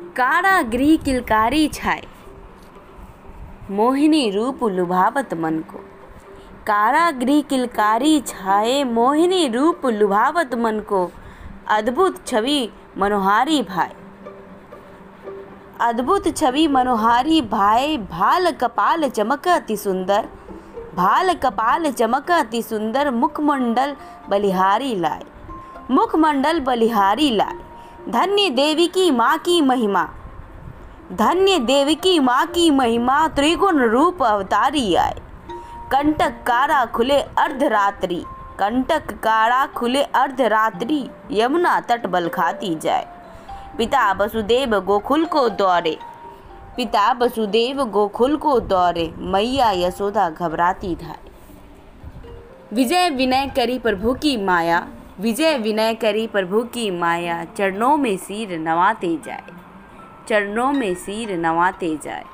कारागृह किलकारी छाए। मोहिनी रूप लुभावत मन को कारागृह किलकारी छाए, मोहिनी रूप लुभावत मन को अद्भुत छवि मनोहारी भाई अद्भुत छवि मनोहारी भाई भाल कपाल चमक अति सुंदर। भाल कपाल चमक अति सुंदर, मुखमंडल बलिहारी लाए। मुखमंडल बलिहारी लाए। धन्य देवी की माँ की महिमा। धन्य देवी की माँ की महिमा त्रिगुण रूप अवतारी आए। कंटक कारा खुले अर्धरात्रि कंटक कारा खुले अर्धरात्रि यमुना तट बल खाती जाए। पिता वसुदेव गोकुल को दौड़े पिता वसुदेव गोकुल को दौड़े मैया यशोदा घबराती धारे विजय विनय करी प्रभु की माया। विजय विनय करी प्रभु की माया, चरणों में सिर नवाते जाए, चरणों में सिर नवाते जाए।